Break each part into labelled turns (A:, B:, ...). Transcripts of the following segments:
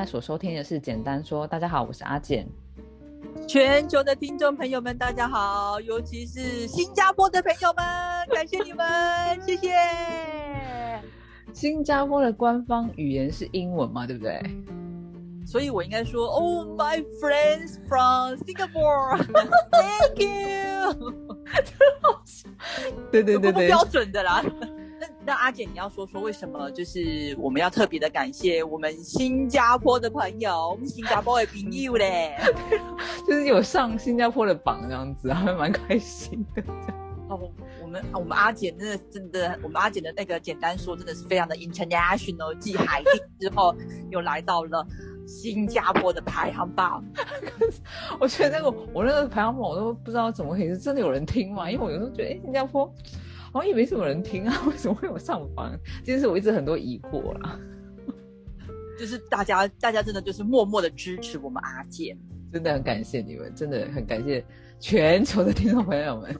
A: 在所收听的是《简单说》，大家好，我是阿简。
B: 全球的听众朋友们，大家好，尤其是新加坡的朋友们，感谢你们，谢谢。
A: 新加坡的官方语言是英文嘛，对不对？
B: 所以我应该说，Oh my friends from Singapore，Thank you。
A: 对对对对，
B: 标准的啦。那那阿姐，你要说说为什么？就是我们要特别的感谢我们新加坡的朋友，我们新加坡的朋友嘞，
A: 就是有上新加坡的榜这样子，还蛮开心的。
B: 哦，我们我们阿姐真的真的，我们阿姐的那个简单说真的是非常的 international，继海地之后又来到了。新加坡的排行榜，
A: 我觉得那个我那个排行榜我都不知道怎么回事，真的有人听吗？因为我有时候觉得，哎，新加坡好像也没什么人听啊，为什么会有上榜？这件事我一直很多疑惑啦。
B: 就是大家大家真的就是默默的支持我们阿健，
A: 真的很感谢你们，真的很感谢全球的听众朋友们。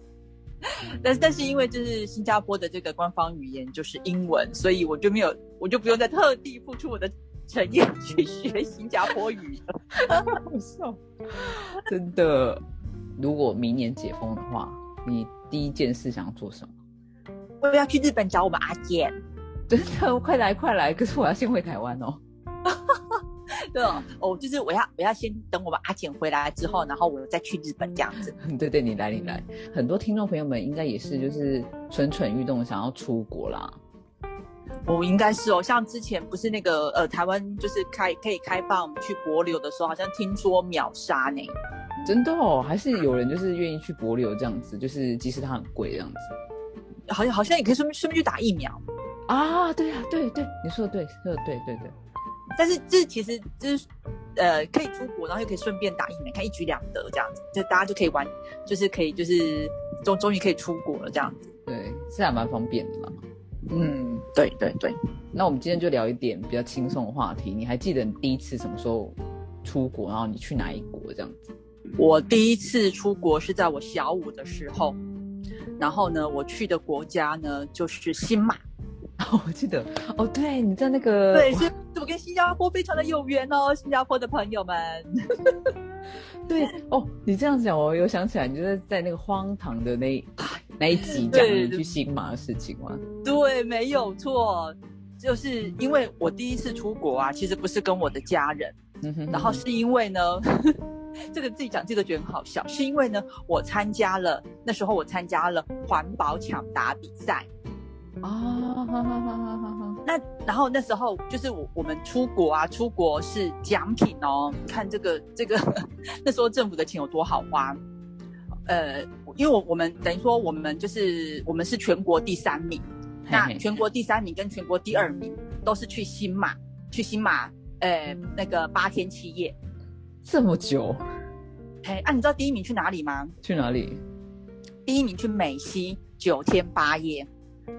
B: 但但是因为就是新加坡的这个官方语言就是英文，所以我就没有，我就不用再特地付出我的。诚意去学新加坡语，
A: 好笑，真的。如果明年解封的话，你第一件事想做什么？
B: 我要去日本找我们阿健，
A: 真的，快来快来！可是我要先回台湾哦。
B: 对哦，哦，就是我要我要先等我们阿健回来之后，然后我再去日本这样子。
A: 对对，你来你来。很多听众朋友们应该也是就是蠢蠢欲动，想要出国啦。
B: 我应该是哦，像之前不是那个呃，台湾就是开可以开放去博流的时候，好像听说秒杀呢。
A: 真的哦，还是有人就是愿意去博流这样子，就是即使它很贵这样子。
B: 好像好像也可以顺便顺便去打疫苗
A: 啊！对啊，对对，你说的对，说的对对对。
B: 但是这其实就是呃，可以出国，然后又可以顺便打疫苗，看一举两得这样子，就大家就可以玩，就是可以就是终终于可以出国了这样子。
A: 对，是还蛮方便的嘛。
B: 嗯，对对对，
A: 那我们今天就聊一点比较轻松的话题。你还记得你第一次什么时候出国？然后你去哪一国这样子？
B: 我第一次出国是在我小五的时候，然后呢，我去的国家呢就是新马。
A: 我记得哦，对，你在那个
B: 对，所以我跟新加坡非常的有缘哦，新加坡的朋友们。
A: 对哦，你这样讲，我有想起来，你就是在那个荒唐的那。那一集讲你去新马的事情吗？
B: 对，没有错，就是因为我第一次出国啊，其实不是跟我的家人，然后是因为呢，这个自己讲这个觉得很好笑，是因为呢，我参加了那时候我参加了环保抢答比赛。哦，那然后那时候就是我我们出国啊，出国是奖品哦，看这个这个 那时候政府的钱有多好花。呃，因为我我们等于说我们就是我们是全国第三名，那全国第三名跟全国第二名都是去新马，去新马，呃，那个八天七夜，
A: 这么久，
B: 嘿，啊，你知道第一名去哪里吗？
A: 去哪里？
B: 第一名去美西九天八夜，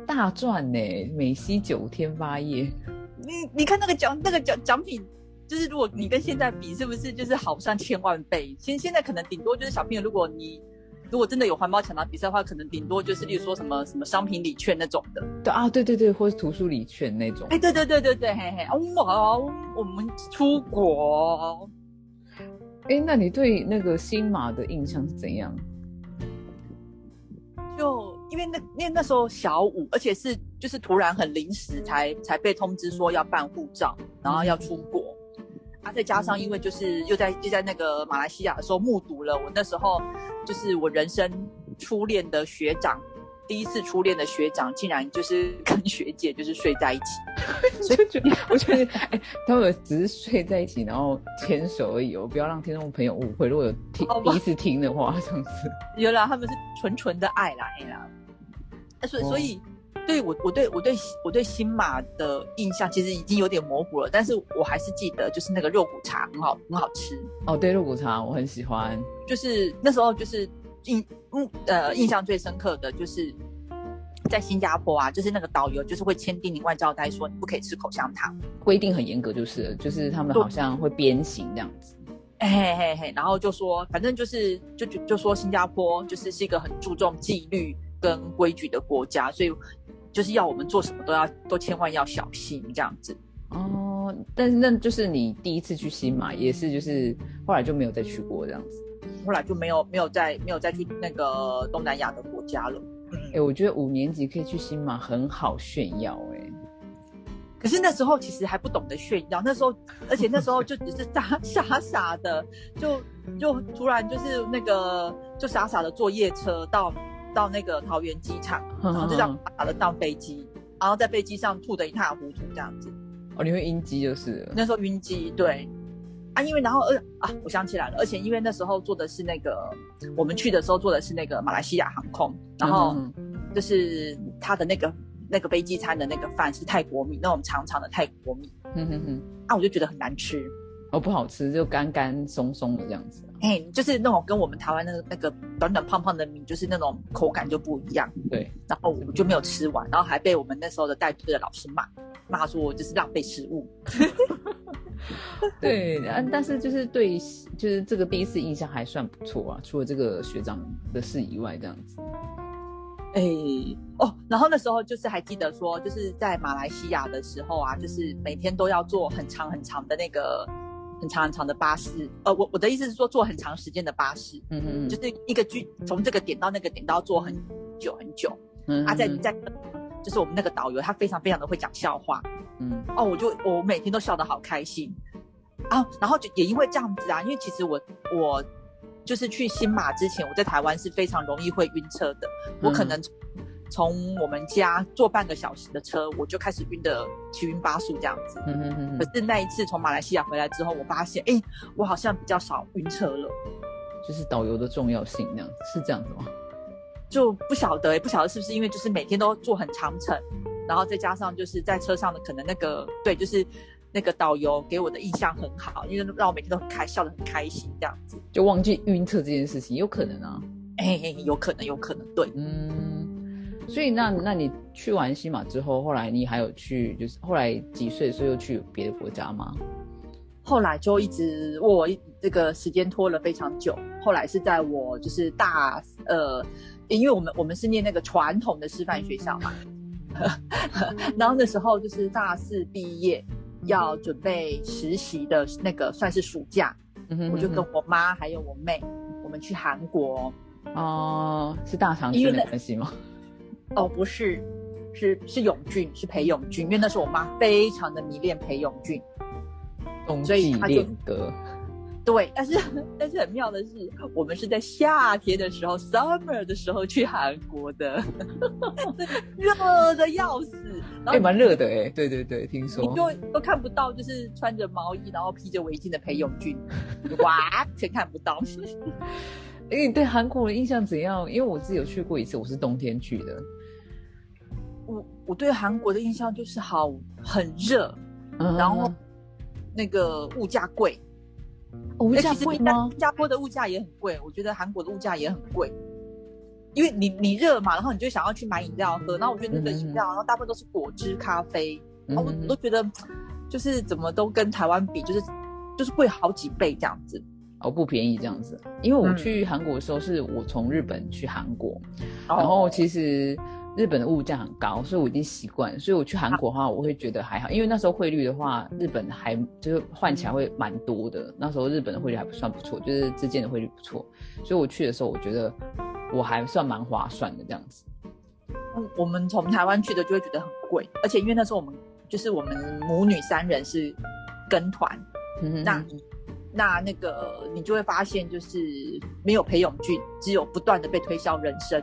A: 大赚呢！美西九天八夜，
B: 你你看那个奖那个奖奖品。就是如果你跟现在比，是不是就是好上千万倍？现现在可能顶多就是小朋友，如果你如果真的有环保抢答比赛的话，可能顶多就是例如说什么什么商品礼券那种的。
A: 对啊，对对对，或是图书礼券那种。
B: 哎，对对对对对，嘿嘿，哇，我们出国。
A: 哎，那你对那个新马的印象是怎样？
B: 就因为那因为那时候小五，而且是就是突然很临时才才被通知说要办护照，然后要出国。啊，再加上因为就是又在就在那个马来西亚的时候目睹了我那时候就是我人生初恋的学长，第一次初恋的学长竟然就是跟学姐就是睡在一起，
A: 所以觉得我觉得哎，他们只是睡在一起然后牵手而已，我不要让听众朋友误会，如果有听第一次听的话这样子，
B: 原来他们是纯纯的爱啦，哎啦，所以所以。对我，我对我对我对新马的印象其实已经有点模糊了，但是我还是记得，就是那个肉骨茶很好，很好吃。
A: 哦，对，肉骨茶我很喜欢。
B: 就是那时候，就是印嗯呃印象最深刻的就是在新加坡啊，就是那个导游就是会签订你外交代，说你不可以吃口香糖，
A: 规定很严格，就是就是他们好像会鞭刑这样子。
B: 嘿嘿嘿，然后就说，反正就是就就就说新加坡就是是一个很注重纪律跟规矩的国家，所以。就是要我们做什么都要都千万要小心这样子
A: 哦，哦，但是那就是你第一次去新马，也是就是后来就没有再去过这样子，
B: 后来就没有没有再没有再去那个东南亚的国家了。
A: 哎，我觉得五年级可以去新马很好炫耀哎。
B: 可是那时候其实还不懂得炫耀，那时候而且那时候就只是傻傻傻的，就就突然就是那个就傻傻的坐夜车到到那个桃园机场，然后就这样打了上飞机，然后在飞机上吐得一塌糊涂这样子。
A: 哦，你会晕机就是？
B: 那时候晕机，对。啊，因为然后而啊，我想起来了，而且因为那时候坐的是那个我们去的时候坐的是那个马来西亚航空，然后就是他的那个。那个飞机餐的那个饭是泰国米，那种长长的泰国米，嗯哼哼，啊，我就觉得很难吃，
A: 哦，不好吃，就干干松松的这样子，
B: 哎，就是那种跟我们台湾那个那个短短胖胖的米，就是那种口感就不一样，
A: 对，
B: 然后我就没有吃完，然后还被我们那时候的带队的老师骂，骂说我就是浪费食物，
A: 对，啊，但是就是对，就是这个第一次印象还算不错啊，除了这个学长的事以外，这样子。
B: 哎哦，然后那时候就是还记得说，就是在马来西亚的时候啊，就是每天都要做很长很长的那个很长很长的巴士。呃，我我的意思是说，坐很长时间的巴士，嗯嗯，就是一个距从这个点到那个点都要坐很久很久。嗯，啊，在在就是我们那个导游他非常非常的会讲笑话，嗯，哦，我就我每天都笑得好开心啊。然后就也因为这样子啊，因为其实我我。就是去新马之前，我在台湾是非常容易会晕车的。我可能从我们家坐半个小时的车，我就开始晕的七晕八素这样子。嗯嗯嗯。可是那一次从马来西亚回来之后，我发现，哎，我好像比较少晕车了。
A: 就是导游的重要性那样子，是这样子吗？
B: 就不晓得，不晓得是不是因为就是每天都坐很长程，然后再加上就是在车上的可能那个对，就是。那个导游给我的印象很好，因为让我每天都很开，笑得很开心，这样子
A: 就忘记晕车这件事情，有可能啊，
B: 哎，有可能，有可能，对，
A: 嗯，所以那那你去完西马之后，后来你还有去，就是后来几岁的时候又去别的国家吗？
B: 后来就一直我这个时间拖了非常久，后来是在我就是大呃，因为我们我们是念那个传统的师范学校嘛，然后那时候就是大四毕业。要准备实习的那个算是暑假，我就跟我妈还有我妹，我们去韩国。
A: 哦，是大长今的关系吗？
B: 哦，不是，是是永俊，是裴永俊，因为那时候我妈非常的迷恋裴永俊，
A: 所以他就歌。
B: 对，但是但是很妙的是，我们是在夏天的时候，summer 的时候去韩国的，热的要死，
A: 然后蛮热的哎，对对对，听说
B: 你就都看不到，就是穿着毛衣然后披着围巾的裴永俊，哇全看不到。
A: 哎，你对韩国的印象怎样？因为我自己有去过一次，我是冬天去的。
B: 我我对韩国的印象就是好很热，然后那个物价贵。
A: 物价贵吗？
B: 新加坡的物价也很贵，我觉得韩国的物价也很贵，因为你你热嘛，然后你就想要去买饮料喝，然后我觉得那个饮料，然后大部分都是果汁咖啡，然后我都觉得就是怎么都跟台湾比，就是就是贵好几倍这样子，
A: 哦不便宜这样子，因为我去韩国的时候是我从日本去韩国，然后其实。日本的物价很高，所以我已经习惯。所以我去韩国的话，我会觉得还好，因为那时候汇率的话，日本还就是换起来会蛮多的。那时候日本的汇率还不算不错，就是之间的汇率不错。所以我去的时候，我觉得我还算蛮划算的这样子。
B: 嗯我们从台湾去的就会觉得很贵，而且因为那时候我们就是我们母女三人是跟团，嗯那那那个你就会发现就是没有裴勇俊，只有不断的被推销人生。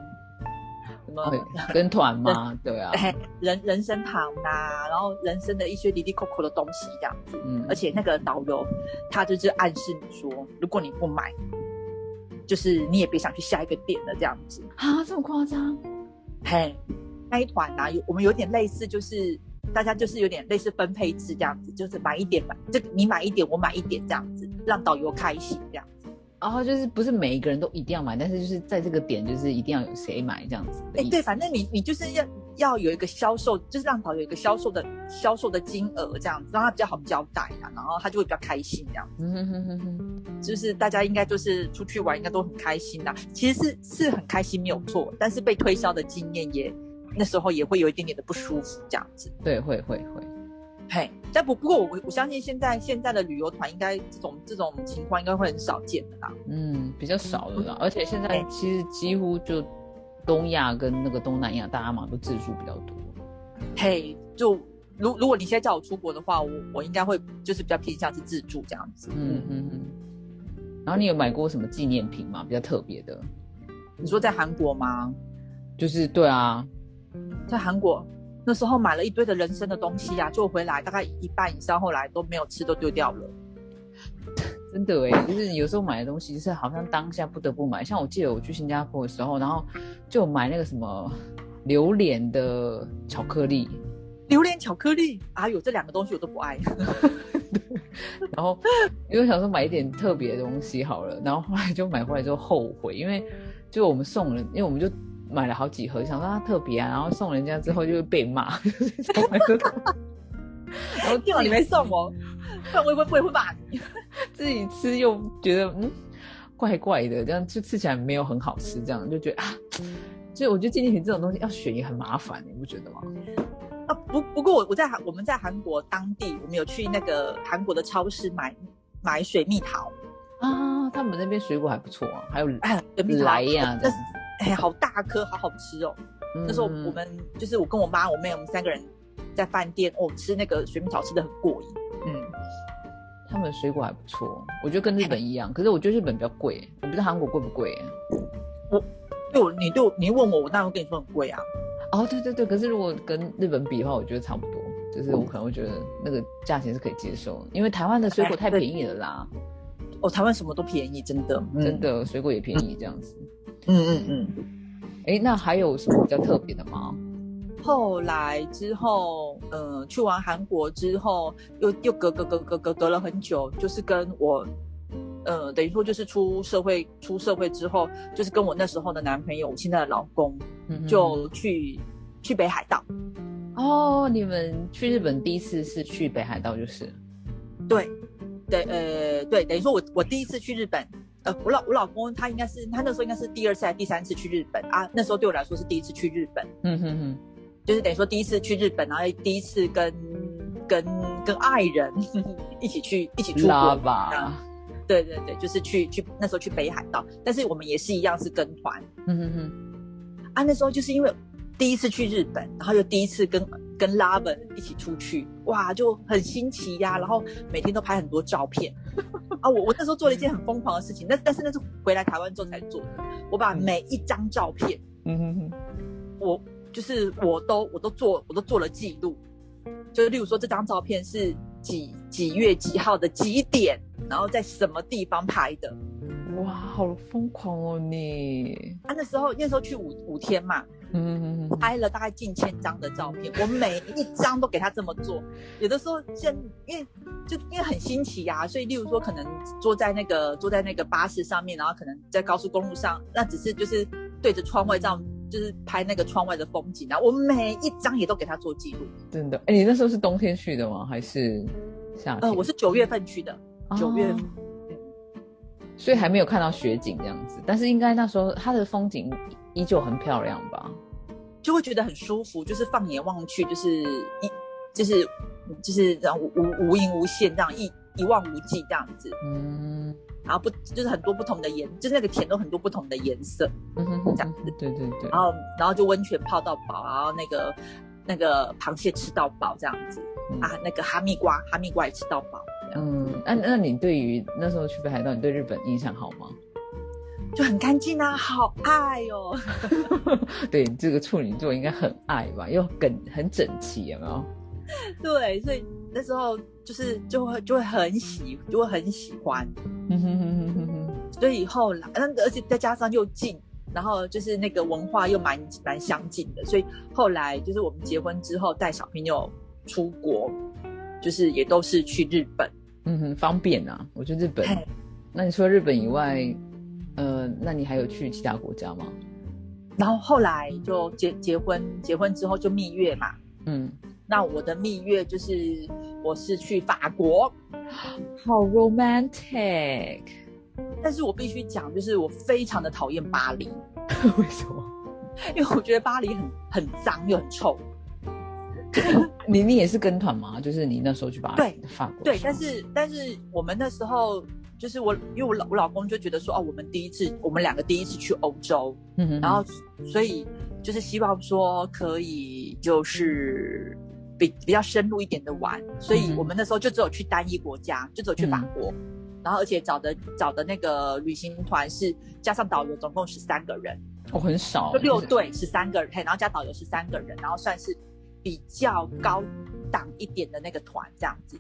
B: 什么
A: 跟团吗？对啊，
B: 人人参糖呐，然后人参的一些滴滴扣扣的东西这样子。嗯，而且那个导游他就是暗示你说，如果你不买，就是你也别想去下一个点了这样子。
A: 啊，这么夸张？
B: 嘿，那一团呐，有我们有点类似，就是大家就是有点类似分配制这样子，就是买一点买，这个你买一点，我买一点这样子，让导游开心这样。
A: 然后就是不是每一个人都一定要买，但是就是在这个点，就是一定要有谁买这样子。
B: 哎，对，反正你你就是要要有一个销售，就是让导游有一个销售的销售的金额这样子，让他比较好交代啊，然后他就会比较开心这样子。嗯哼哼哼哼，就是大家应该就是出去玩应该都很开心呐，其实是是很开心没有错，但是被推销的经验也那时候也会有一点点的不舒服这样子。
A: 对，会会会。
B: 嘿，但不不过我我相信现在现在的旅游团应该这种这种情况应该会很少见的啦。
A: 嗯，比较少的啦。而且现在其实几乎就东亚跟那个东南亚大家嘛都自助比较多。
B: 嘿，就如如果你现在叫我出国的话，我我应该会就是比较偏向是自助这样子。嗯嗯嗯。
A: 然后你有买过什么纪念品吗？比较特别的？
B: 你说在韩国吗？
A: 就是对啊，
B: 在韩国。那时候买了一堆的人生的东西呀，就回来大概一半以上，后来都没有吃，都丢掉了。
A: 真的哎，就是有时候买的东西是好像当下不得不买。像我记得我去新加坡的时候，然后就买那个什么榴莲的巧克力，
B: 榴莲巧克力啊，有这两个东西我都不爱。
A: 然后因为想说买一点特别的东西好了，然后后来就买回来之后后悔，因为就我们送人，因为我们就。买了好几盒，想说它特别啊，然后送人家之后就会被骂。
B: 然后幸你没送我，不然我会不会会骂你？
A: 自己吃又觉得嗯怪怪的，这样就吃起来没有很好吃，这样就觉得啊，就我觉得纪念品这种东西要选也很麻烦，你不觉得吗？
B: 啊不不过我我在韩我们在韩国当地，我们有去那个韩国的超市买买水蜜桃
A: 啊，他们那边水果还不错啊，还有来呀。
B: 哎，好大颗，好好吃哦！那时候我们就是我跟我妈、我妹，我们三个人在饭店哦吃那个水蜜桃，吃的很过瘾。嗯，
A: 他们的水果还不错，我觉得跟日本一样。可是我觉得日本比较贵，我不知道韩国贵不贵。
B: 我对我，你对我，你问我，我当然会跟你说很贵啊。
A: 哦，对对对，可是如果跟日本比的话，我觉得差不多，就是我可能会觉得那个价钱是可以接受，因为台湾的水果太便宜了啦。
B: 哦，台湾什么都便宜，真的，
A: 真的水果也便宜，这样子。嗯嗯嗯嗯，哎，那还有什么比较特别的吗？
B: 后来之后，呃，去完韩国之后，又又隔隔隔隔隔隔了很久，就是跟我，呃，等于说就是出社会出社会之后，就是跟我那时候的男朋友，现在的老公，就去去北海道。
A: 哦，你们去日本第一次是去北海道，就是？
B: 对，对，呃，对，等于说我我第一次去日本。呃，我老我老公他应该是他那时候应该是第二次还是第三次去日本啊？那时候对我来说是第一次去日本，嗯哼哼，就是等于说第一次去日本，然后第一次跟跟跟爱人 一起去一起出国
A: 吧？
B: 对对对，就是去去那时候去北海道，但是我们也是一样是跟团，嗯哼哼，啊那时候就是因为第一次去日本，然后又第一次跟跟拉文一起出去，哇，就很新奇呀，然后每天都拍很多照片。啊，我我那时候做了一件很疯狂的事情，但但是那是回来台湾之后才做的。我把每一张照片，嗯哼哼，我就是我都我都做我都做了记录，就是例如说这张照片是几几月几号的几点，然后在什么地方拍的。
A: 哇，好疯狂哦你！
B: 啊，那时候那时候去五五天嘛。嗯，拍了大概近千张的照片，我每一张都给他这么做。有的时候，现因为就因为很新奇呀，所以例如说，可能坐在那个坐在那个巴士上面，然后可能在高速公路上，那只是就是对着窗外这样，就是拍那个窗外的风景啊。我每一张也都给他做记录。
A: 真的？哎，你那时候是冬天去的吗？还是夏天？呃，
B: 我是九月份去的，九月，
A: 所以还没有看到雪景这样子。但是应该那时候它的风景。依旧很漂亮吧，
B: 就会觉得很舒服，就是放眼望去，就是一，就是就是这样无无无垠无限这样一一望无际这样子，嗯，然后不就是很多不同的颜，就是那个田都很多不同的颜色，嗯哼，这样子，
A: 对对对，
B: 然后然后就温泉泡到饱，然后那个那个螃蟹吃到饱这样子，啊，那个哈密瓜哈密瓜也吃到饱，
A: 嗯，那那你对于那时候去北海道，你对日本印象好吗？
B: 就很干净啊，好爱哦。
A: 对，这个处女座应该很爱吧，又很很整齐，有没有？
B: 对，所以那时候就是就会就会很喜，就会很喜欢。嗯哼哼哼哼哼。所以后来，那而且再加上又近，然后就是那个文化又蛮蛮相近的，所以后来就是我们结婚之后带小朋友出国，就是也都是去日本。
A: 嗯哼，方便啊，我觉得日本。那你说日本以外？呃，那你还有去其他国家吗？
B: 然后后来就结结婚，结婚之后就蜜月嘛。嗯，那我的蜜月就是我是去法国，
A: 好 romantic。
B: 但是我必须讲，就是我非常的讨厌巴黎。
A: 为什么？
B: 因为我觉得巴黎很很脏又很臭。
A: 你你也是跟团吗？就是你那时候去巴
B: 黎，
A: 法国？
B: 对，但是但是我们那时候就是我，因为我老我老公就觉得说，哦，我们第一次，我们两个第一次去欧洲，嗯，然后所以就是希望说可以就是比比较深入一点的玩，所以我们那时候就只有去单一国家，就只有去法国，然后而且找的找的那个旅行团是加上导游总共十三个人，
A: 哦，很少，
B: 就六队十三个人，然后加导游十三个人，然后算是。比较高档一点的那个团，这样子，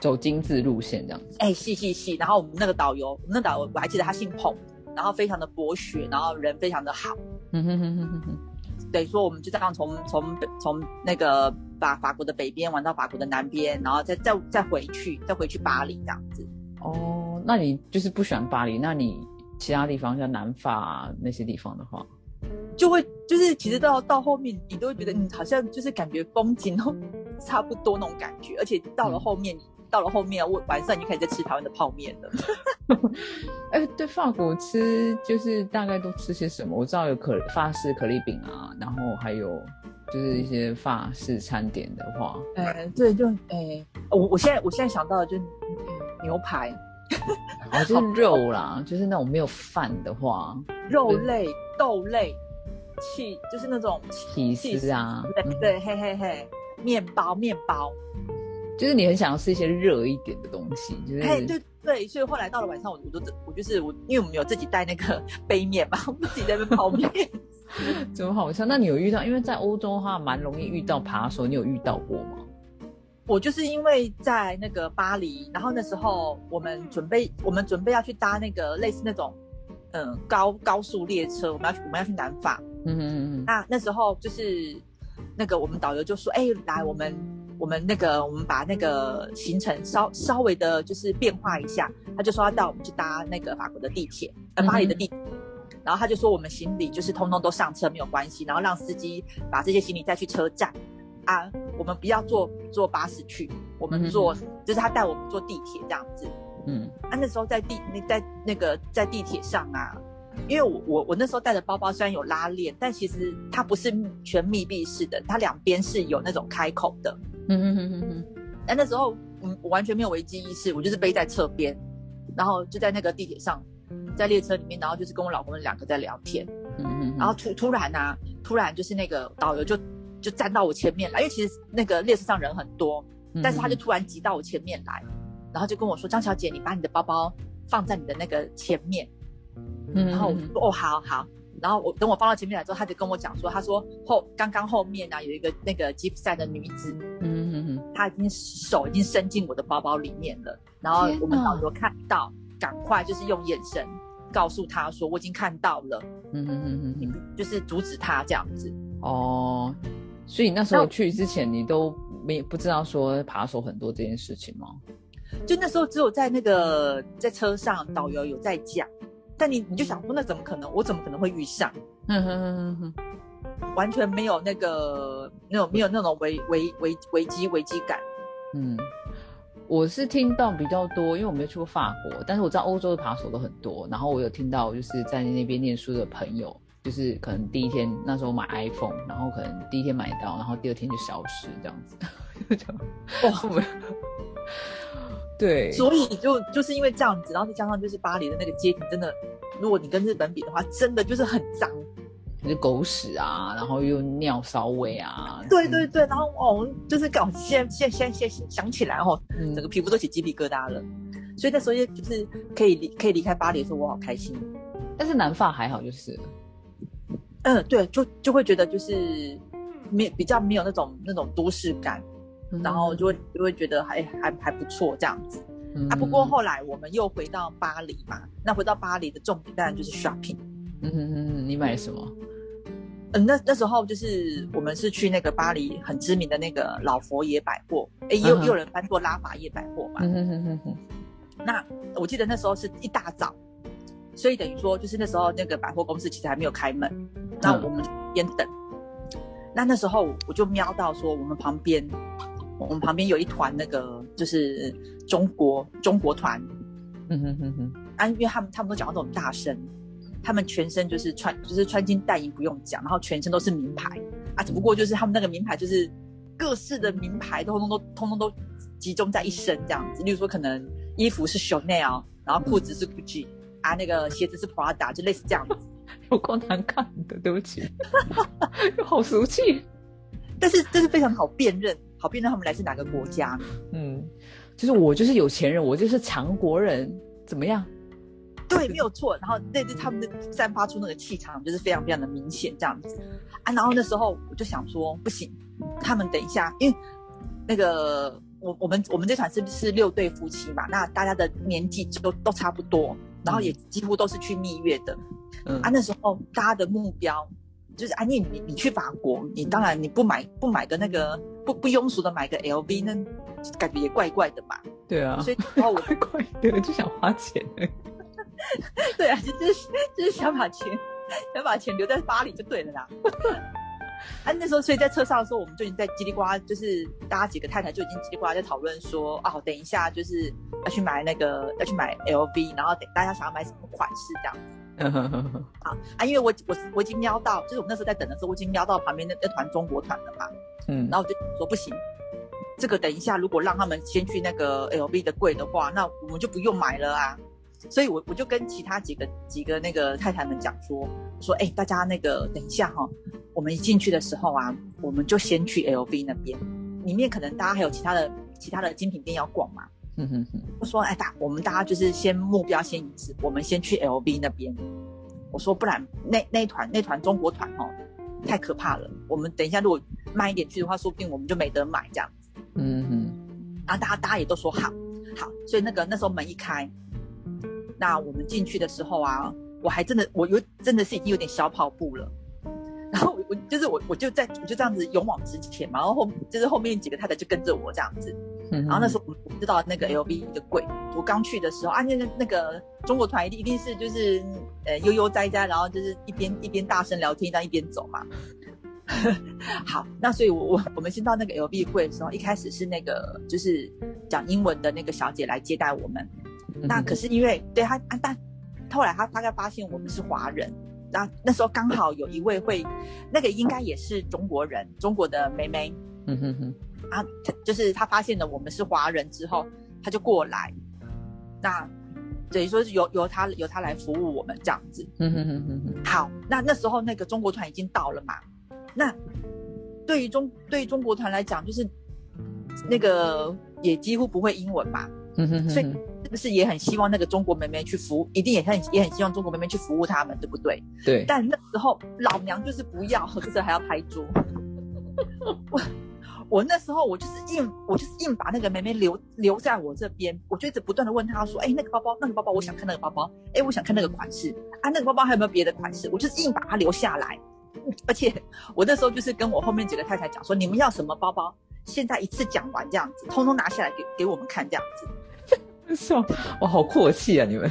A: 走精致路线这样子。
B: 哎，是是是。然后我们那个导游，那导游我还记得他姓彭，然后非常的博学，然后人非常的好。嗯哼哼哼哼哼。等于说我们就这样从从从那个法法国的北边玩到法国的南边，然后再再再回去，再回去巴黎这样子。
A: 哦，那你就是不喜欢巴黎？那你其他地方像南法那些地方的话？
B: 就会就是其实到到后面，你都会觉得嗯，好像就是感觉风景都 差不多那种感觉，而且到了后面，到了后面我晚上已经开始在吃台湾的泡面了。
A: 哎，对，法国吃就是大概都吃些什么？我知道有可法式可丽饼啊，然后还有就是一些法式餐点的话，
B: 哎，对，就哎，我我现在我现在想到的就是牛排。
A: 哦，就是肉啦，就是那种没有饭的话，
B: 肉类、豆类、气，就是那种
A: 起司啊，
B: 对对，嘿嘿嘿，面包面包，
A: 就是你很想要吃一些热一点的东西，就是哎，
B: 对对，所以后来到了晚上，我我都我就是我，因为我们有自己带那个杯面嘛，我们自己在那泡面，
A: 怎么好笑？那你有遇到？因为在欧洲的话，蛮容易遇到扒手，你有遇到过吗？
B: 我就是因为在那个巴黎，然后那时候我们准备，我们准备要去搭那个类似那种，嗯，高高速列车，我们要去我们要去南法。嗯嗯嗯。那那时候就是那个我们导游就说：“哎，来，我们我们那个我们把那个行程稍稍微的，就是变化一下。”他就说要带我们去搭那个法国的地铁，呃，巴黎的地。然后他就说我们行李就是通通都上车没有关系，然后让司机把这些行李再去车站。啊，我们不要坐坐巴士去，我们坐就是他带我们坐地铁这样子。嗯，啊，那时候在地那在那个在地铁上啊，因为我我我那时候带的包包虽然有拉链，但其实它不是全密闭式的，它两边是有那种开口的。嗯嗯嗯嗯嗯。但那时候嗯我完全没有危机意识，我就是背在侧边，然后就在那个地铁上，在列车里面，然后就是跟我老公两个在聊天。嗯嗯。然后突突然啊，突然就是那个导游就。就站到我前面来，因为其实那个列车上人很多，但是他就突然挤到我前面来，然后就跟我说：“张小姐，你把你的包包放在你的那个前面。”嗯然后我说：“哦，好好。”然后我等我放到前面来之后，他就跟我讲说：“他说后刚刚后面呢有一个那个吉普赛的女子，嗯嗯嗯，她已经手已经伸进我的包包里面了。然后我们导游看到，赶快就是用眼神告诉他说我已经看到了，嗯嗯嗯嗯，就是阻止他这样子。”哦。
A: 所以那时候去之前，你都没不知道说扒手很多这件事情吗？
B: 就那时候只有在那个在车上，导游有在讲，但你你就想说，那怎么可能？我怎么可能会遇上？嗯哼哼哼哼，完全没有那个那种没有那种危危危危机危机感。
A: 嗯，我是听到比较多，因为我没有去过法国，但是我知道欧洲的扒手都很多。然后我有听到就是在那边念书的朋友。就是可能第一天那时候买 iPhone，然后可能第一天买到，然后第二天就消失这样子，哇，对，
B: 所以就就是因为这样子，然后再加上就是巴黎的那个街景，真的，如果你跟日本比的话，真的就是很脏，
A: 就狗屎啊，然后又尿骚味啊，
B: 对对对，然后哦，就是搞现现现现现想起来哦，整个皮肤都起鸡皮疙瘩了，所以那时候就是可以离可以离开巴黎的时候，我好开心，
A: 但是南法还好就是。
B: 嗯，对，就就会觉得就是没比较没有那种那种都市感，然后就会就会觉得还还还不错这样子啊。不过后来我们又回到巴黎嘛，那回到巴黎的重点当然就是 shopping。
A: 嗯哼哼，你买什么？
B: 嗯，那那时候就是我们是去那个巴黎很知名的那个老佛爷百货，哎，也有也有人翻过拉法叶百货嘛。嗯哼哼哼。那我记得那时候是一大早。所以等于说，就是那时候那个百货公司其实还没有开门，那我们边等。那那时候我就瞄到说，我们旁边，我们旁边有一团那个就是中国中国团，嗯哼哼哼，啊，因为他们他们都讲话都很大声，他们全身就是穿就是穿金戴银不用讲，然后全身都是名牌啊，只不过就是他们那个名牌就是各式的名牌，通通都通通都集中在一身这样子。例如说，可能衣服是 Chanel，然后裤子是 Gucci，啊，那个鞋子是 Prada，就类似这样子。
A: 有够难看的，对不起，又 好俗气。
B: 但是这是非常好辨认，好辨认他们来自哪个国家。
A: 嗯，就是我就是有钱人，我就是强国人，怎么样？
B: 对，没有错。然后那那他们的散发出那个气场，就是非常非常的明显这样子啊。然后那时候我就想说，不行，他们等一下，因为那个我我们我们这团是不是六对夫妻嘛，那大家的年纪都都差不多，然后也几乎都是去蜜月的。嗯啊，那时候大家的目标就是啊，你你你去法国，你当然你不买不买个那个不不庸俗的买个 LV，那感觉也怪怪的嘛。
A: 对啊，
B: 所以然后我
A: 怪怪的，就想花钱。
B: 对啊，就是就是想把钱想把钱留在巴黎就对了啦。啊，那时候所以在车上的时候，我们就已经在叽里呱，就是大家几个太太就已经叽里呱在讨论说，哦，等一下就是要去买那个要去买 LV，然后等大家想要买什么款式这样子。好 啊，因为我我我已经瞄到，就是我们那时候在等的时候，我已经瞄到旁边那那团中国团了嘛。嗯，然后我就说不行，这个等一下如果让他们先去那个 LV 的柜的话，那我们就不用买了啊。所以，我我就跟其他几个几个那个太太们讲说说，哎，大家那个等一下哈，我们一进去的时候啊，我们就先去 LV 那边，里面可能大家还有其他的其他的精品店要逛嘛。嗯哼哼。我说，哎，大我们大家就是先目标先一致，我们先去 LV 那边。我说，不然那那团那团中国团哦，太可怕了。我们等一下如果慢一点去的话，说不定我们就没得买这样子。嗯哼。然后大家大家也都说好，好，所以那个那时候门一开。那我们进去的时候啊，我还真的，我有真的是已经有点小跑步了。然后我我就是我我就在我就这样子勇往直前嘛，然后后就是后面几个太太就跟着我这样子。然后那时候我知道那个 LV 的柜，我刚去的时候啊，那个那个中国团一定一定是就是呃悠悠哉哉，然后就是一边一边大声聊天，这样一边走嘛。好，那所以我我我们先到那个 LV 柜的时候，一开始是那个就是讲英文的那个小姐来接待我们。那可是因为对她啊，但后来她大概发现我们是华人，那那时候刚好有一位会，那个应该也是中国人，中国的妹妹，嗯哼哼，啊，就是他发现了我们是华人之后，他就过来，那等于说是由由他由他来服务我们这样子，嗯哼哼哼哼。好，那那时候那个中国团已经到了嘛，那对于中对于中国团来讲，就是那个也几乎不会英文嘛，嗯哼哼，所以。是不是也很希望那个中国妹妹去服务，一定也很也很希望中国妹妹去服务他们，对不对？
A: 对。
B: 但那时候老娘就是不要，就是还要拍桌。我我那时候我就是硬，我就是硬把那个妹妹留留在我这边，我就一直不断的问她说：“哎，那个包包，那个包包，我想看那个包包。哎，我想看那个款式啊，那个包包还有没有别的款式？我就是硬把它留下来。而且我那时候就是跟我后面几个太太讲说：你们要什么包包，现在一次讲完这样子，通通拿下来给给我们看这样子。”
A: 是哇，哇，好阔气啊！你们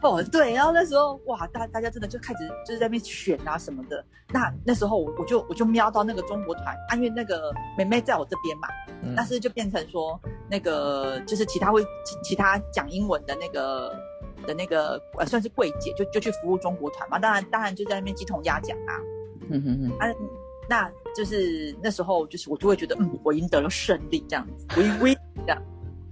B: 哦，对，然后那时候哇，大大家真的就开始就是在那边选啊什么的。那那时候我我就我就瞄到那个中国团，因为那个妹妹在我这边嘛，但是就变成说那个就是其他会其他讲英文的那个的那个呃算是柜姐，就就去服务中国团嘛。当然当然就在那边鸡同鸭讲啊。嗯哼哼。啊，那就是那时候就是我就会觉得嗯，我赢得了胜利这样子，微微这样。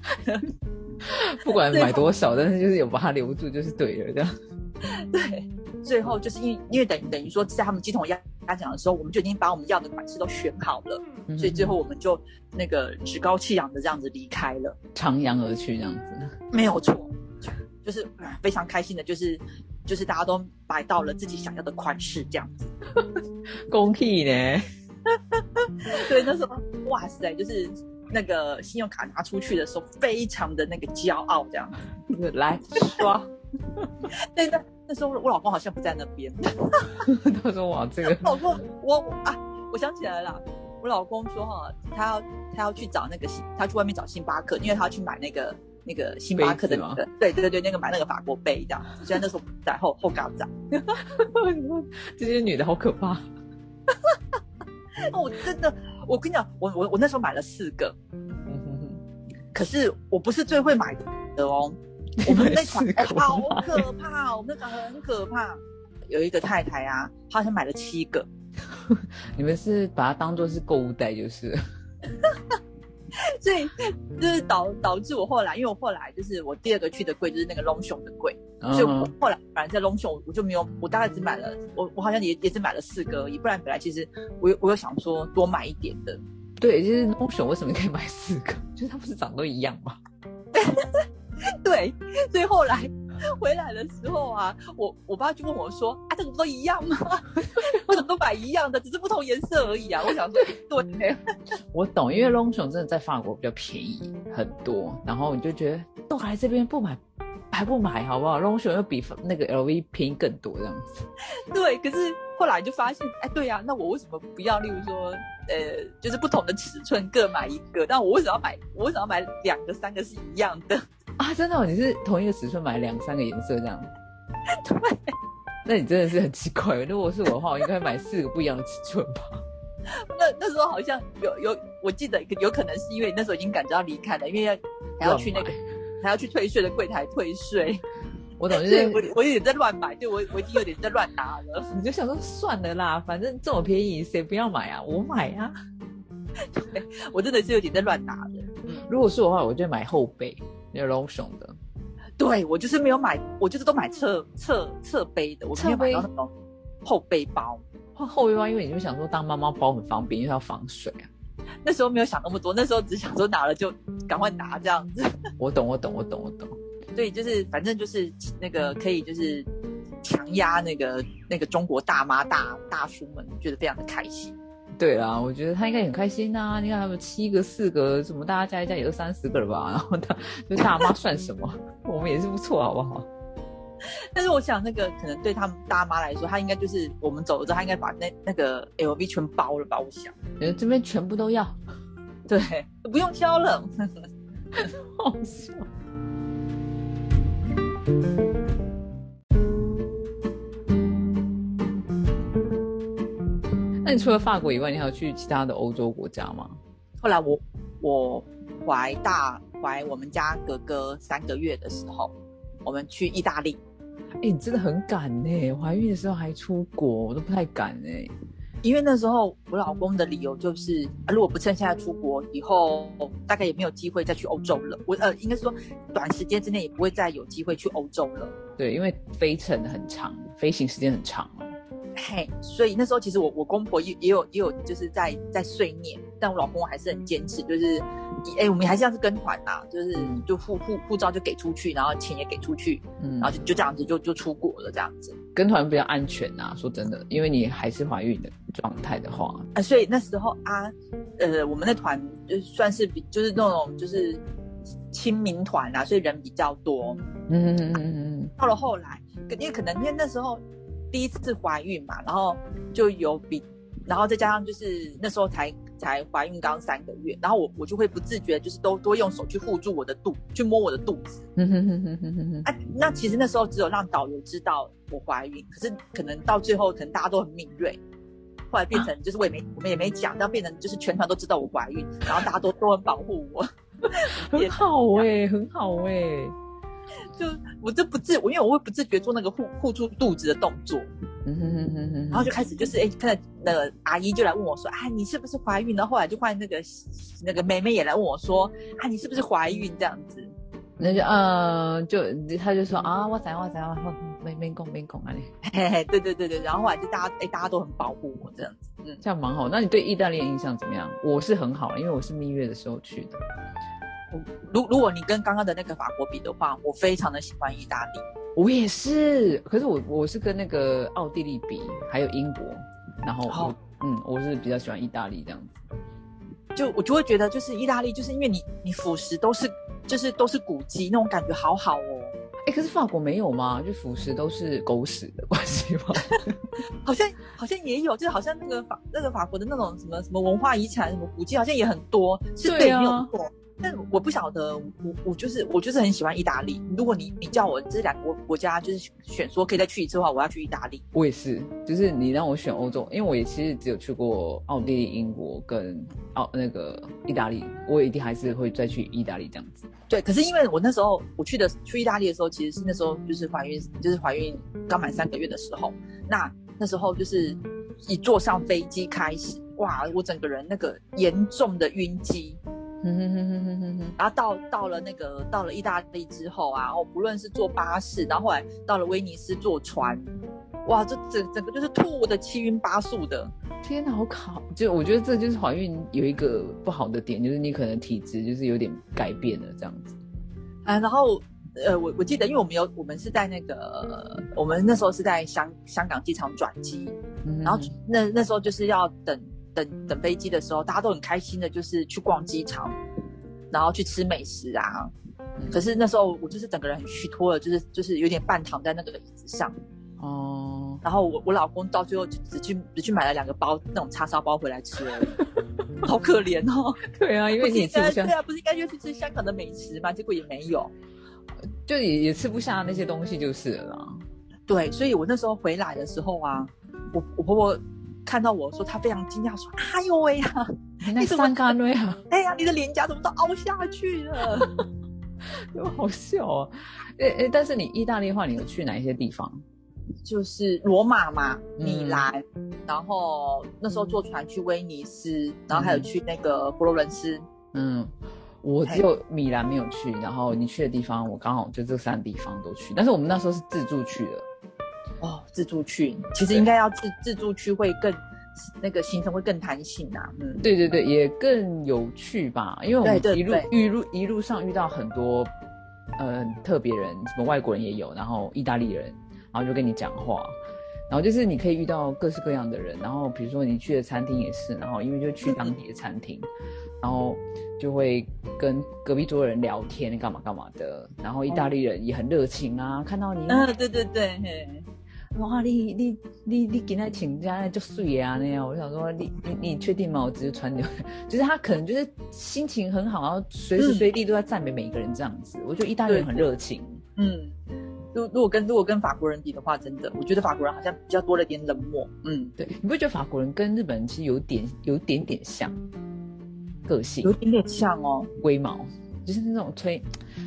A: 不管买多少，但是就是有把它留住，就是对了，这样。
B: 对，最后就是因为因为等于等于说，在他们鸡同鸭讲的时候，我们就已经把我们要的款式都选好了，所以最后我们就那个趾高气扬的这样子离开了，
A: 徜徉而去这样子。
B: 没有错，就是非常开心的，就是就是大家都买到了自己想要的款式这样子。
A: 恭喜呢！
B: 对，那时候哇塞，就是。那个信用卡拿出去的时候，非常的那个骄傲，这样
A: 子来刷。
B: 对，那那时候我老公好像不在那边。
A: 他说：“哇，这个
B: 老公，我啊，我想起来了，我老公说哈，他要他要去找那个星，他去外面找星巴克，因为他要去买那个那个星巴克的那个，对对对，那个买那个法国杯这样。虽然那时候在后后高涨，
A: 这些女的好可怕。
B: 哦，真的。”我跟你讲，我我我那时候买了四个，可是我不是最会买的哦。我们那款好可怕，我们那款很可怕。有一个太太啊，她好像买了七个，
A: 你们是把它当做是购物袋就是。
B: 所以就是导导致我后来，因为我后来就是我第二个去的柜就是那个龙熊的柜，所以我后来反正在龙熊我就没有，我大概只买了我我好像也也只买了四个而已，不然本来其实我我有想说多买一点的。
A: 对，就是龙熊为什么可以买四个？就是它不是长都一样吗？
B: 对，所以后来。回来的时候啊，我我爸就问我说：“啊，这个不都一样吗？为什么都买一样的，只是不同颜色而已啊？”我想说，对，
A: 我懂，因为 Longchamp 真的在法国比较便宜很多，然后你就觉得都来这边不买还不买好不好？Longchamp 又比那个 LV 便宜更多这样子。
B: 对，可是后来就发现，哎，对呀，那我为什么不要？例如说，呃，就是不同的尺寸各买一个，但我为什么要买？我为什么要买两个、三个是一样的？
A: 啊，真的，你是同一个尺寸买两三个颜色这样？
B: 对，
A: 那你真的是很奇怪。如果是我的话，我应该买四个不一样的尺寸吧？
B: 那那时候好像有有，我记得有可能是因为那时候已经赶着要离开了，因为要还要去那个还要去退税的柜台退税。
A: 我懂，就是
B: 我我有点在乱买，对我我已经有点在乱拿了。
A: 你就想说算了啦，反正这么便宜，谁不要买啊？我买啊！
B: 对我真的是有点在乱拿的。
A: 如果是我的话，我就买后背。有 lotion 的，
B: 对我就是没有买，我就是都买侧侧侧背的，我没有买到那种后背包。
A: 后背包，因为你就想说当妈妈包很方便，因为要防水啊。
B: 那时候没有想那么多，那时候只想说拿了就赶快拿这样子。
A: 我懂，我懂，我懂，我懂。
B: 对就是反正就是那个可以就是强压那个那个中国大妈大大叔们，觉得非常的开心。
A: 对啊，我觉得他应该很开心呐。你看他们七个、四个，什么大家加一加也都三十个了吧？然后他就大妈算什么？我们也是不错，好不好？
B: 但是我想，那个可能对他们大妈来说，他应该就是我们走了之后，他应该把那那个 LV 全包了吧？我想，
A: 这边全部都要，
B: 对，不用挑了，
A: 好笑。你除了法国以外，你还有去其他的欧洲国家吗？
B: 后来我我怀大怀我们家哥哥三个月的时候，我们去意大利。
A: 哎，你真的很敢呢！怀孕的时候还出国，我都不太敢哎。
B: 因为那时候我老公的理由就是，如果不趁现在出国，以后大概也没有机会再去欧洲了。我呃，应该说短时间之内也不会再有机会去欧洲了。
A: 对，因为飞程很长，飞行时间很长。
B: 嘿，所以那时候其实我我公婆也也有也有就是在在碎念，但我老公还是很坚持，就是哎，我们还是要是跟团呐，就是就护护护照就给出去，然后钱也给出去，嗯，然后就就这样子就就出国了这样子。
A: 跟团比较安全呐，说真的，因为你还是怀孕的状态的话，
B: 啊，所以那时候啊，呃，我们的团就算是比就是那种就是亲民团啊，所以人比较多，嗯嗯嗯嗯，到了后来，因为可能因为那时候。第一次怀孕嘛，然后就有比，然后再加上就是那时候才才怀孕刚三个月，然后我我就会不自觉就是都多用手去护住我的肚，去摸我的肚子。啊，那其实那时候只有让导游知道我怀孕，可是可能到最后可能大家都很敏锐，后来变成就是我也没我们也没讲，但变成就是全团都知道我怀孕，然后大家都都很保护我，
A: 很好哎，很好哎。
B: 就我这不自我，因为我会不自觉做那个护护住肚子的动作，嗯哼哼哼哼，然后就开始就是哎，看到那个阿姨就来问我说，啊，你是不是怀孕？然后后来就换那个那个妹妹也来问我说，啊，你是不是怀孕？这样子，
A: 那就嗯，就他就说啊，我怎样我怎样，没没讲没讲啊你，
B: 嘿嘿，对对对对，然后后来就大家哎，大家都很保护我这样子，
A: 嗯，这样蛮好。那你对意大利的印象怎么样？我是很好，因为我是蜜月的时候去的。
B: 如如果你跟刚刚的那个法国比的话，我非常的喜欢意大利。
A: 我也是，可是我我是跟那个奥地利比，还有英国，然后我嗯，我是比较喜欢意大利这样子。
B: 就我就会觉得，就是意大利，就是因为你你腐蚀都是就是都是古迹，那种感觉好好哦。
A: 哎，可是法国没有吗？就腐蚀都是狗屎的关系吗？
B: 好像好像也有，就好像那个法那个法国的那种什么什么文化遗产什么古迹，好像也很多，是对没有错。但我不晓得，我我就是我就是很喜欢意大利。如果你你叫我这两个国家就是选说可以再去一次的话，我要去意大利。
A: 我也是，就是你让我选欧洲，因为我也其实只有去过奥地利、英国跟奥那个意大利，我一定还是会再去意大利这样子。
B: 对，可是因为我那时候我去的去意大利的时候，其实是那时候就是怀孕，就是怀孕刚满三个月的时候。那那时候就是一坐上飞机开始，哇，我整个人那个严重的晕机。然后到到了那个到了意大利之后啊，我，不论是坐巴士，然后后来到了威尼斯坐船，哇，这整整个就是吐的七晕八素的。
A: 天哪，好卡！就我觉得这就是怀孕有一个不好的点，就是你可能体质就是有点改变了这样子。
B: 啊，然后呃，我我记得，因为我们有我们是在那个我们那时候是在香香港机场转机，然后那那时候就是要等。等等飞机的时候，大家都很开心的，就是去逛机场，然后去吃美食啊。可是那时候我就是整个人很虚脱了，就是就是有点半躺在那个椅子上。哦。然后我我老公到最后就只去只去买了两个包那种叉烧包回来吃而已，好可怜哦。
A: 对啊，因为你吃不下。
B: 对啊，不是应该就去吃香港的美食吗？结果也没有，
A: 就也也吃不下那些东西就是了。
B: 对，所以我那时候回来的时候啊，我我婆婆。看到我说，他非常惊讶，说：“哎呦喂呀，
A: 你怎么干了呀？
B: 哎呀，你的脸颊怎么都凹下去了？
A: 好笑啊！哎哎，但是你意大利话，你有去哪一些地方？
B: 就是罗马嘛，米兰，然后那时候坐船去威尼斯，然后还有去那个佛罗伦斯。
A: 嗯，我只有米兰没有去，然后你去的地方，我刚好就这三个地方都去。但是我们那时候是自助去的。
B: 哦，自助区其实应该要自自助区会更那个行程会更弹性啊，
A: 嗯，对对对，也更有趣吧，因为我们一路一路一路上遇到很多呃特别人，什么外国人也有，然后意大利人，然后就跟你讲话，然后就是你可以遇到各式各样的人，然后比如说你去的餐厅也是，然后因为就去当地的餐厅，然后就会跟隔壁桌的人聊天干嘛干嘛的，然后意大利人也很热情啊，看到你，
B: 嗯，对对对。
A: 哇，你你你你今天请假就睡啊那样，我想说你你你确定吗？我只是穿牛，就是他可能就是心情很好，然后随时随地都在赞美每一个人这样子。我觉得意大利人很热情。
B: 嗯，如如果跟如果跟法国人比的话，真的，我觉得法国人好像比较多了点冷漠。
A: 嗯，对，你不觉得法国人跟日本人其实有点有点点像个性，
B: 有点点像哦，
A: 龟毛，就是那种吹，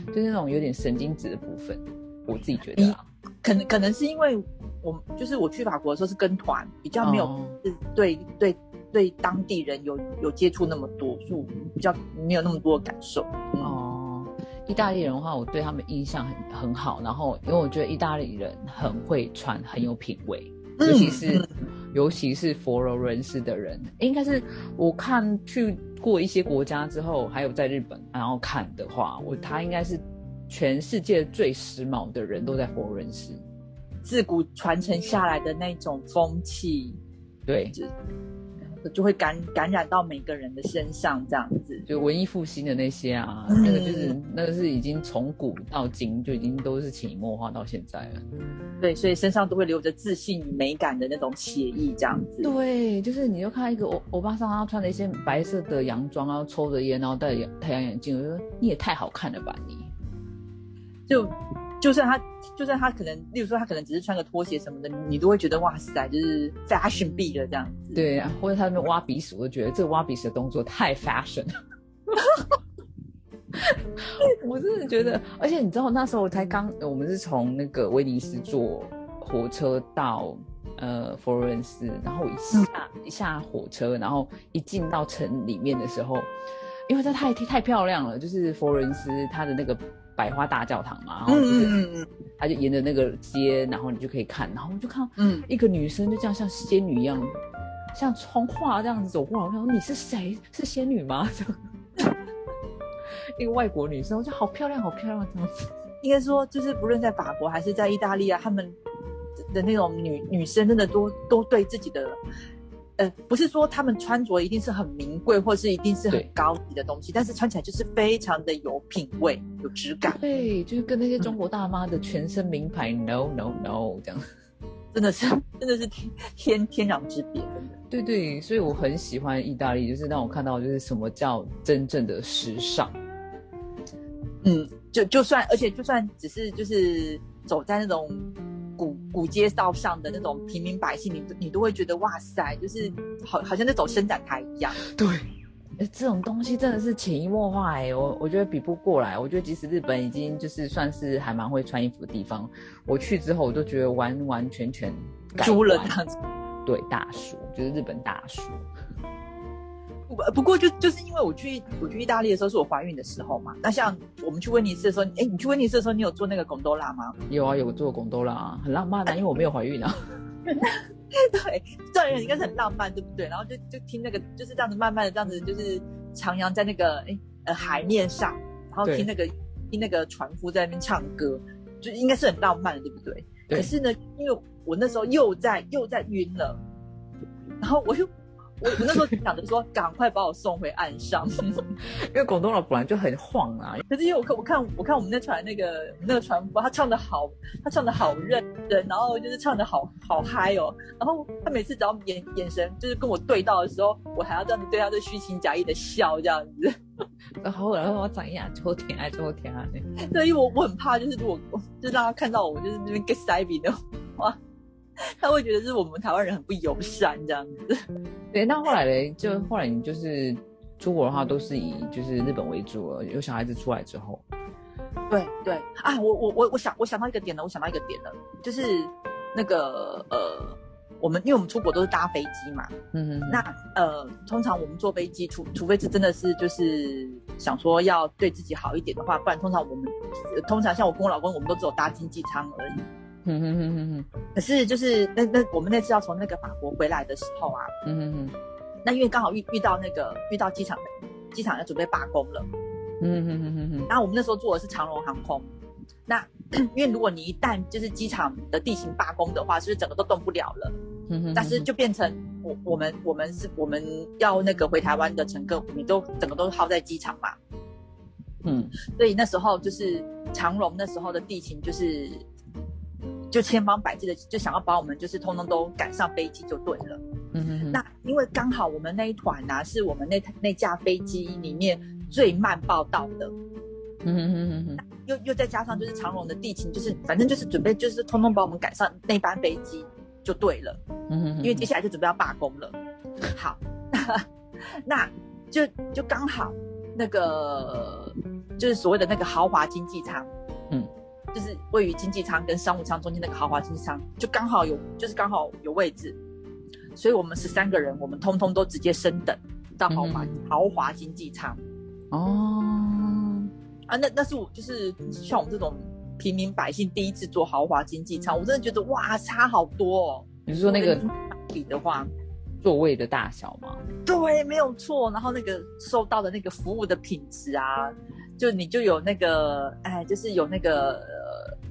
A: 就是那种有点神经质的部分。我自己觉得啊，
B: 可能可能是因为。我就是我去法国的时候是跟团，比较没有是对对对当地人有有接触那么多，就比较没有那么多感受。
A: 哦，意大利人的话，我对他们印象很很好，然后因为我觉得意大利人很会穿，很有品味，尤其是尤其是佛罗伦斯的人，应该是我看去过一些国家之后，还有在日本然后看的话，我他应该是全世界最时髦的人都在佛罗伦斯。
B: 自古传承下来的那种风气，
A: 对，
B: 就就会感感染到每个人的身上，这样子。
A: 就文艺复兴的那些啊，那个就是那个是已经从古到今就已经都是潜移默化到现在了。
B: 对，所以身上都会留着自信美感的那种写意，这样子。
A: 对，就是你就看一个欧欧巴桑，他穿了一些白色的洋装，然后抽着烟，然后戴太阳眼镜，我就说你也太好看了吧，你
B: 就。就算他，就算他可能，例如说他可能只是穿个拖鞋什么的，你都会觉得哇塞，就是 fashion B 了这样子。
A: 对啊，或者他那边挖鼻屎，我就觉得这个挖鼻屎的动作太 fashion 了。我真的 觉得，而且你知道那时候我才刚，我们是从那个威尼斯坐火车到呃佛罗伦斯，然后一下一下火车，然后一进到城里面的时候，因为它太太漂亮了，就是佛罗伦斯它的那个。百花大教堂嘛，然后就是他就沿着那个街，然后你就可以看，然后我就看，嗯，一个女生就这样像仙女一样，像从画这样子走过来，我想说你是谁？是仙女吗？一个外国女生，我觉得好漂亮，好漂亮这样子。
B: 应该说，就是不论在法国还是在意大利啊，他们的那种女女生，真的都都对自己的。呃，不是说他们穿着一定是很名贵，或是一定是很高级的东西，但是穿起来就是非常的有品味、有质感。
A: 对，就是跟那些中国大妈的全身名牌，no no no，这样，
B: 真的是 真的是天天天壤之别，真的。
A: 对对，所以我很喜欢意大利，就是让我看到就是什么叫真正的时尚。
B: 嗯，就就算，而且就算只是就是走在那种。古古街道上的那种平民百姓，你你都会觉得哇塞，就是好好像在走伸展台一样。
A: 对，这种东西真的是潜移默化哎，我我觉得比不过来。我觉得即使日本已经就是算是还蛮会穿衣服的地方，我去之后我都觉得完完全全
B: 输了这样子。
A: 对，大叔。就是日本大叔。
B: 不不过就就是因为我去我去意大利的时候是我怀孕的时候嘛，那像我们去威尼斯的时候，哎，你去威尼斯的时候你有做那个贡多拉吗？
A: 有啊，有做贡多拉，很浪漫啊，因为我没有怀孕啊。
B: 对，这样应该是很浪漫，对不对？然后就就听那个就是这样子慢慢的这样子就是徜徉在那个哎呃海面上，然后听那个听那个船夫在那边唱歌，就应该是很浪漫的，对不对？可是呢，因为我那时候又在又在晕了，然后我又。我我那时候想着说，赶快把我送回岸上，
A: 因为广东佬本来就很晃啊。
B: 可是因为我看我看我看我们那船那个那个船夫，他唱的好，他唱的好认真，然后就是唱的好好嗨哦。然后他每次只要眼眼神就是跟我对到的时候，我还要这样子对他，就虚情假意的笑这样子。
A: 然 后然后我怎样？最后天爱最后天爱。
B: 对，因为我我很怕，就是如果就让他看到我就是那边 get 塞鼻的话。他会觉得是我们台湾人很不友善这样子。
A: 对，那后来嘞，就后来你就是出国的话，都是以就是日本为主了。有小孩子出来之后，
B: 对对啊，我我我我想我想到一个点了，我想到一个点了，就是那个呃，我们因为我们出国都是搭飞机嘛，嗯嗯，那呃，通常我们坐飞机，除除非是真的是就是想说要对自己好一点的话，不然通常我们通常像我跟我老公，我们都只有搭经济舱而已。嗯哼哼哼哼，可是就是那那我们那次要从那个法国回来的时候啊，嗯哼哼，那因为刚好遇遇到那个遇到机场机场要准备罢工了，嗯哼哼哼哼，然后我们那时候坐的是长荣航空，那 因为如果你一旦就是机场的地形罢工的话，是不是整个都动不了了？但是就变成我我们我们是我们要那个回台湾的乘客，你都整个都耗在机场嘛，嗯，所以那时候就是长荣那时候的地形就是。就千方百计的就想要把我们就是通通都赶上飞机就对了。嗯哼那因为刚好我们那一团呢是我们那那架飞机里面最慢报道的。嗯哼哼哼。又又再加上就是长龙的地勤，就是反正就是准备就是通通把我们赶上那班飞机就对了。嗯哼。因为接下来就准备要罢工了。好，那就就刚好那个就是所谓的那个豪华经济舱。嗯。就是位于经济舱跟商务舱中间那个豪华经济舱，就刚好有，就是刚好有位置，所以我们十三个人，我们通通都直接升等到豪华豪华经济舱。哦，啊，那那是我就是像我们这种平民百姓第一次坐豪华经济舱，我真的觉得哇，差好多哦。
A: 你是说那个
B: 比的话，
A: 座位的大小吗？
B: 对，没有错。然后那个受到的那个服务的品质啊。就你就有那个，哎，就是有那个，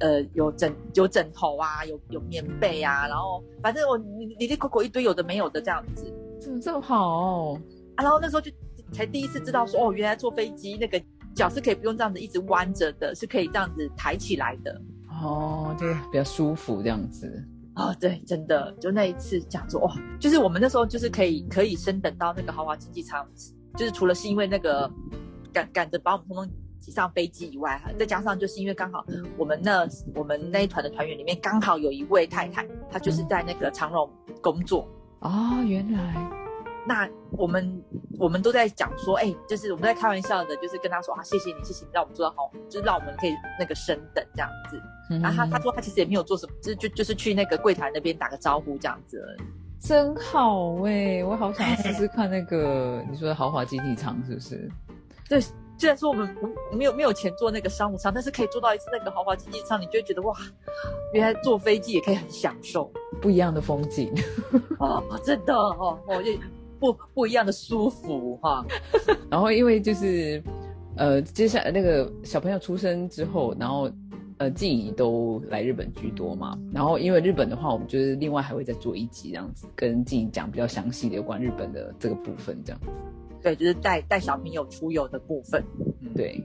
B: 呃，有枕有枕头啊，有有棉被啊，然后反正我你你你口口一堆有的没有的这样子，
A: 怎么这么好
B: 啊？然后那时候就才第一次知道说，哦，原来坐飞机那个脚是可以不用这样子一直弯着的，是可以这样子抬起来的。
A: 哦，对，比较舒服这样子。
B: 哦，对，真的，就那一次讲说，哇，就是我们那时候就是可以可以升等到那个豪华经济舱，就是除了是因为那个。赶赶着把我们通通挤上飞机以外，再加上就是因为刚好我们那我们那一团的团员里面刚好有一位太太，她就是在那个长荣工作
A: 哦，原来，
B: 那我们我们都在讲说，哎，就是我们在开玩笑的，就是跟他说啊，谢谢你，谢谢你让我们做到好，就是让我们可以那个升等这样子。然后他他说他其实也没有做什么，就就就是去那个柜台那边打个招呼这样子。
A: 真好哎，我好想试试 看那个你说的豪华经济舱是不是？
B: 对，虽然说我们不没有没有钱坐那个商务舱，但是可以坐到一次那个豪华经济舱，你就会觉得哇，原来坐飞机也可以很享受
A: 不一样的风景
B: 啊！真的哦，我，就不不一样的舒服哈。
A: 然后因为就是呃，接下来那个小朋友出生之后，然后呃，静怡都来日本居多嘛。然后因为日本的话，我们就是另外还会再做一集这样子，跟静怡讲比较详细的有关日本的这个部分这样子。
B: 对，就是带带小朋友出游的部分。
A: 对，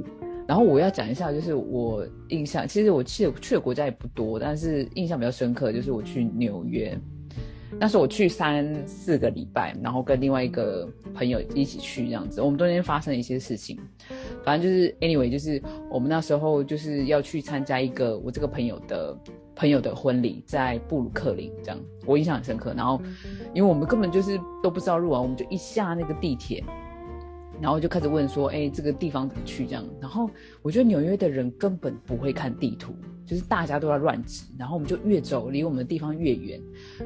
A: 然后我要讲一下，就是我印象，其实我去去的国家也不多，但是印象比较深刻，就是我去纽约，那时候我去三四个礼拜，然后跟另外一个朋友一起去这样子，我们中间发生了一些事情，反正就是 anyway，就是我们那时候就是要去参加一个我这个朋友的朋友的婚礼，在布鲁克林这样，我印象很深刻。然后因为我们根本就是都不知道路啊，我们就一下那个地铁。然后就开始问说，哎，这个地方怎么去？这样，然后我觉得纽约的人根本不会看地图，就是大家都在乱指，然后我们就越走离我们的地方越远，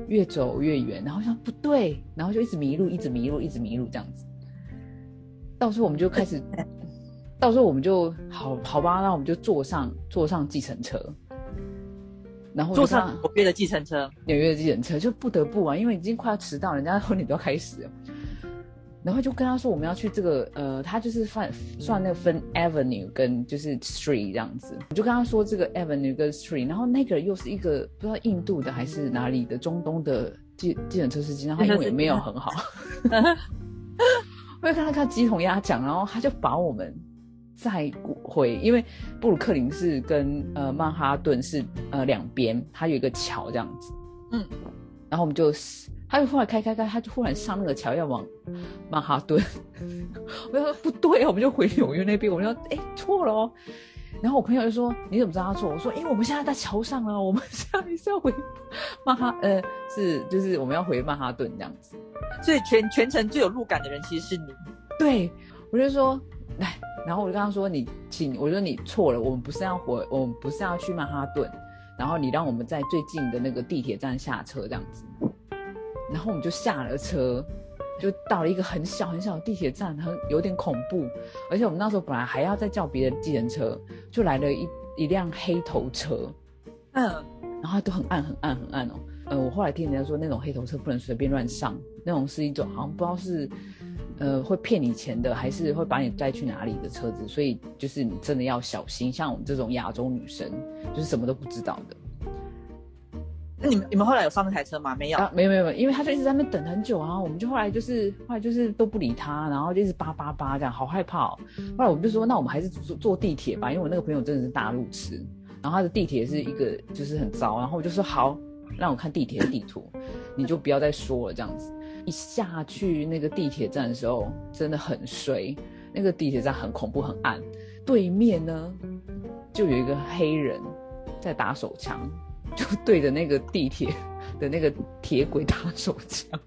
A: 越走越远，然后想不对，然后就一直迷路，一直迷路，一直迷路这样子。到时候我们就开始，到时候我们就好好吧，那我们就坐上坐上计程车，
B: 然后坐上纽约的计程车，
A: 纽约的计程车就不得不啊，因为已经快要迟到，人家婚礼都要开始了。然后就跟他说我们要去这个呃，他就是算算那个分 avenue 跟就是 street 这样子，我就跟他说这个 avenue 跟 street，然后那个又是一个不知道印度的还是哪里的中东的计计程车司机，然后他英文也没有很好。我就跟他看鸡同鸭讲，然后他就把我们再回，因为布鲁克林是跟呃曼哈顿是呃两边，它有一个桥这样子，嗯，然后我们就，他就忽然开开开，他就忽然上那个桥要往曼哈顿，我就说不对啊，我们就回纽约那边，我说哎错了哦。然后我朋友就说：“你怎么知道他错？”我说：“因为我们现在在桥上了，我们是要回曼哈，呃，是就是我们要回曼哈顿这样子。
B: 所以全全程最有路感的人其实是你。
A: 对，我就说来，然后我就跟他说：你请，我说你错了，我们不是要回，我们不是要去曼哈顿，然后你让我们在最近的那个地铁站下车这样子。然后我们就下了车。”就到了一个很小很小的地铁站，很有点恐怖。而且我们那时候本来还要再叫别的计程车，就来了一一辆黑头车，嗯，然后都很暗很暗很暗哦。呃，我后来听人家说，那种黑头车不能随便乱上，那种是一种好像不知道是呃会骗你钱的，还是会把你带去哪里的车子，所以就是你真的要小心。像我们这种亚洲女生，就是什么都不知道的。
B: 那你们你们后来有上那台车吗？没有，
A: 没有没有没有，因为他就一直在那边等很久啊。我们就后来就是后来就是都不理他，然后就一直叭叭叭这样，好害怕。后来我们就说，那我们还是坐坐地铁吧，因为我那个朋友真的是大路痴，然后他的地铁是一个就是很糟。然后我就说好，让我看地铁的地图，你就不要再说了这样子。一下去那个地铁站的时候，真的很衰，那个地铁站很恐怖很暗，对面呢就有一个黑人在打手枪。就对着那个地铁的那个铁轨打手枪，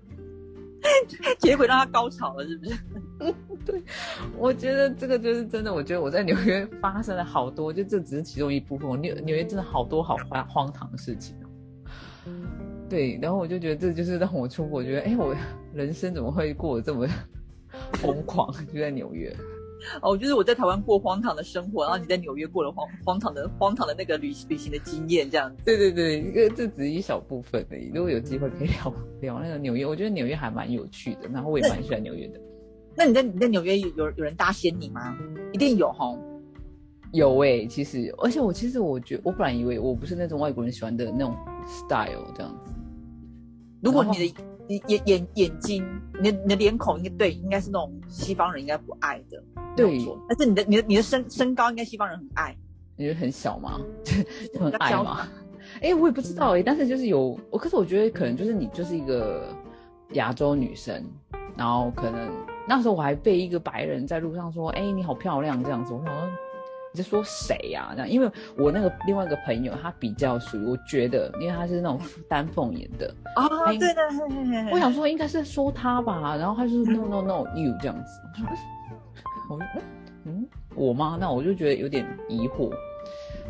B: 铁轨让他高潮了，是不是？
A: 对，我觉得这个就是真的。我觉得我在纽约发生了好多，就这只是其中一部分。纽纽约真的好多好荒荒唐的事情哦。对，然后我就觉得这就是让我出国，觉得哎，我人生怎么会过得这么 疯狂？就在纽约。
B: 哦，就是我在台湾过荒唐的生活，然后你在纽约过了荒荒唐的荒唐的那个旅旅行的经验，这样子。
A: 对对对，一个这只是一小部分而已。如果有机会可以聊聊那个纽约，我觉得纽约还蛮有趣的，然后我也蛮喜欢纽约的。
B: 那你在你在纽约有有有人搭仙你吗？一定有哈。
A: 有诶，其实，而且我其实我觉我本来以为我不是那种外国人喜欢的那种 style 这样子。
B: 如果你的。你眼眼眼睛，你的你的脸孔应该对，应该是那种西方人应该不爱的，
A: 对。
B: 但是你的你的你的身身高应该西方人很爱，
A: 你觉得很小吗？很爱吗？哎，我也不知道哎，但是就是有我，可是我觉得可能就是你就是一个亚洲女生，然后可能那时候我还被一个白人在路上说，哎，你好漂亮这样子，我想说。你在说谁呀？这样，因为我那个另外一个朋友，他比较属于，我觉得，因为他是那种丹凤眼的
B: 啊，对的，
A: 我想说应该是说他吧，然后他就是 no no no you 这样子，我说嗯，我吗？那我就觉得有点疑惑。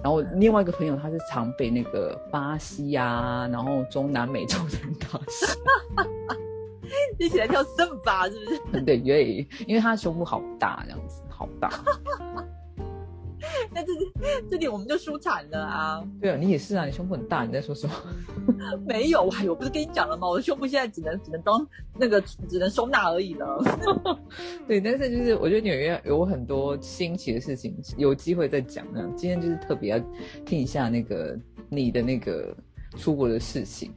A: 然后另外一个朋友，他是常被那个巴西呀，然后中南美洲人打死，
B: 一起来跳圣巴是不是？
A: 对，因为因为他胸部好大，这样子好大。
B: 那这这点我们就输惨了啊！
A: 对啊，你也是啊，你胸部很大，你在说什么？
B: 没有，哎我，不是跟你讲了吗？我的胸部现在只能只能当那个只能收纳而已了。
A: 对，但是就是我觉得纽约有很多新奇的事情，有机会再讲。那今天就是特别要听一下那个你的那个出国的事情。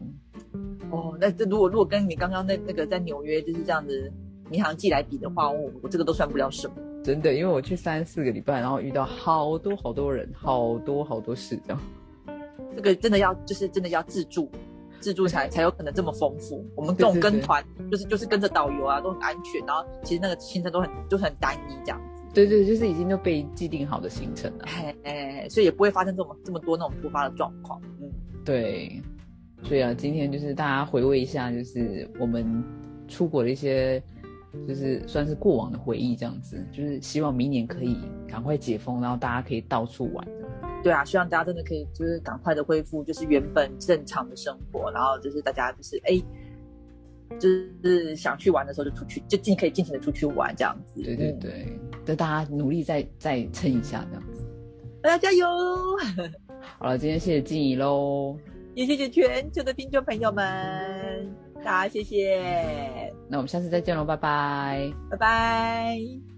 B: 哦，那这如果如果跟你刚刚那那个在纽约就是这样子民航寄来比的话，我我这个都算不了什么。
A: 真的，因为我去三四个礼拜，然后遇到好多好多人，好多好多事，这样。
B: 这个真的要，就是真的要自助，自助才 才有可能这么丰富。我们这种跟团，就是就是跟着导游啊，都很安全，然后其实那个行程都很就是很单一这样子。
A: 对对，就是已经都被既定好的行程了。
B: 哎，所以也不会发生这么这么多那种突发的状况。
A: 嗯，对。所以啊，今天就是大家回味一下，就是我们出国的一些。就是算是过往的回忆这样子，就是希望明年可以赶快解封，然后大家可以到处玩。
B: 对啊，希望大家真的可以就是赶快的恢复，就是原本正常的生活，然后就是大家就是哎，就是想去玩的时候就出去，就尽可以尽情的出去玩这样子。
A: 对对对，就大家努力再再撑一下这样子，
B: 大家加油！
A: 好了，今天谢谢静怡喽，
B: 也谢谢全球的听众朋友们，大家谢谢。
A: 那我们下次再见喽，拜拜，
B: 拜拜。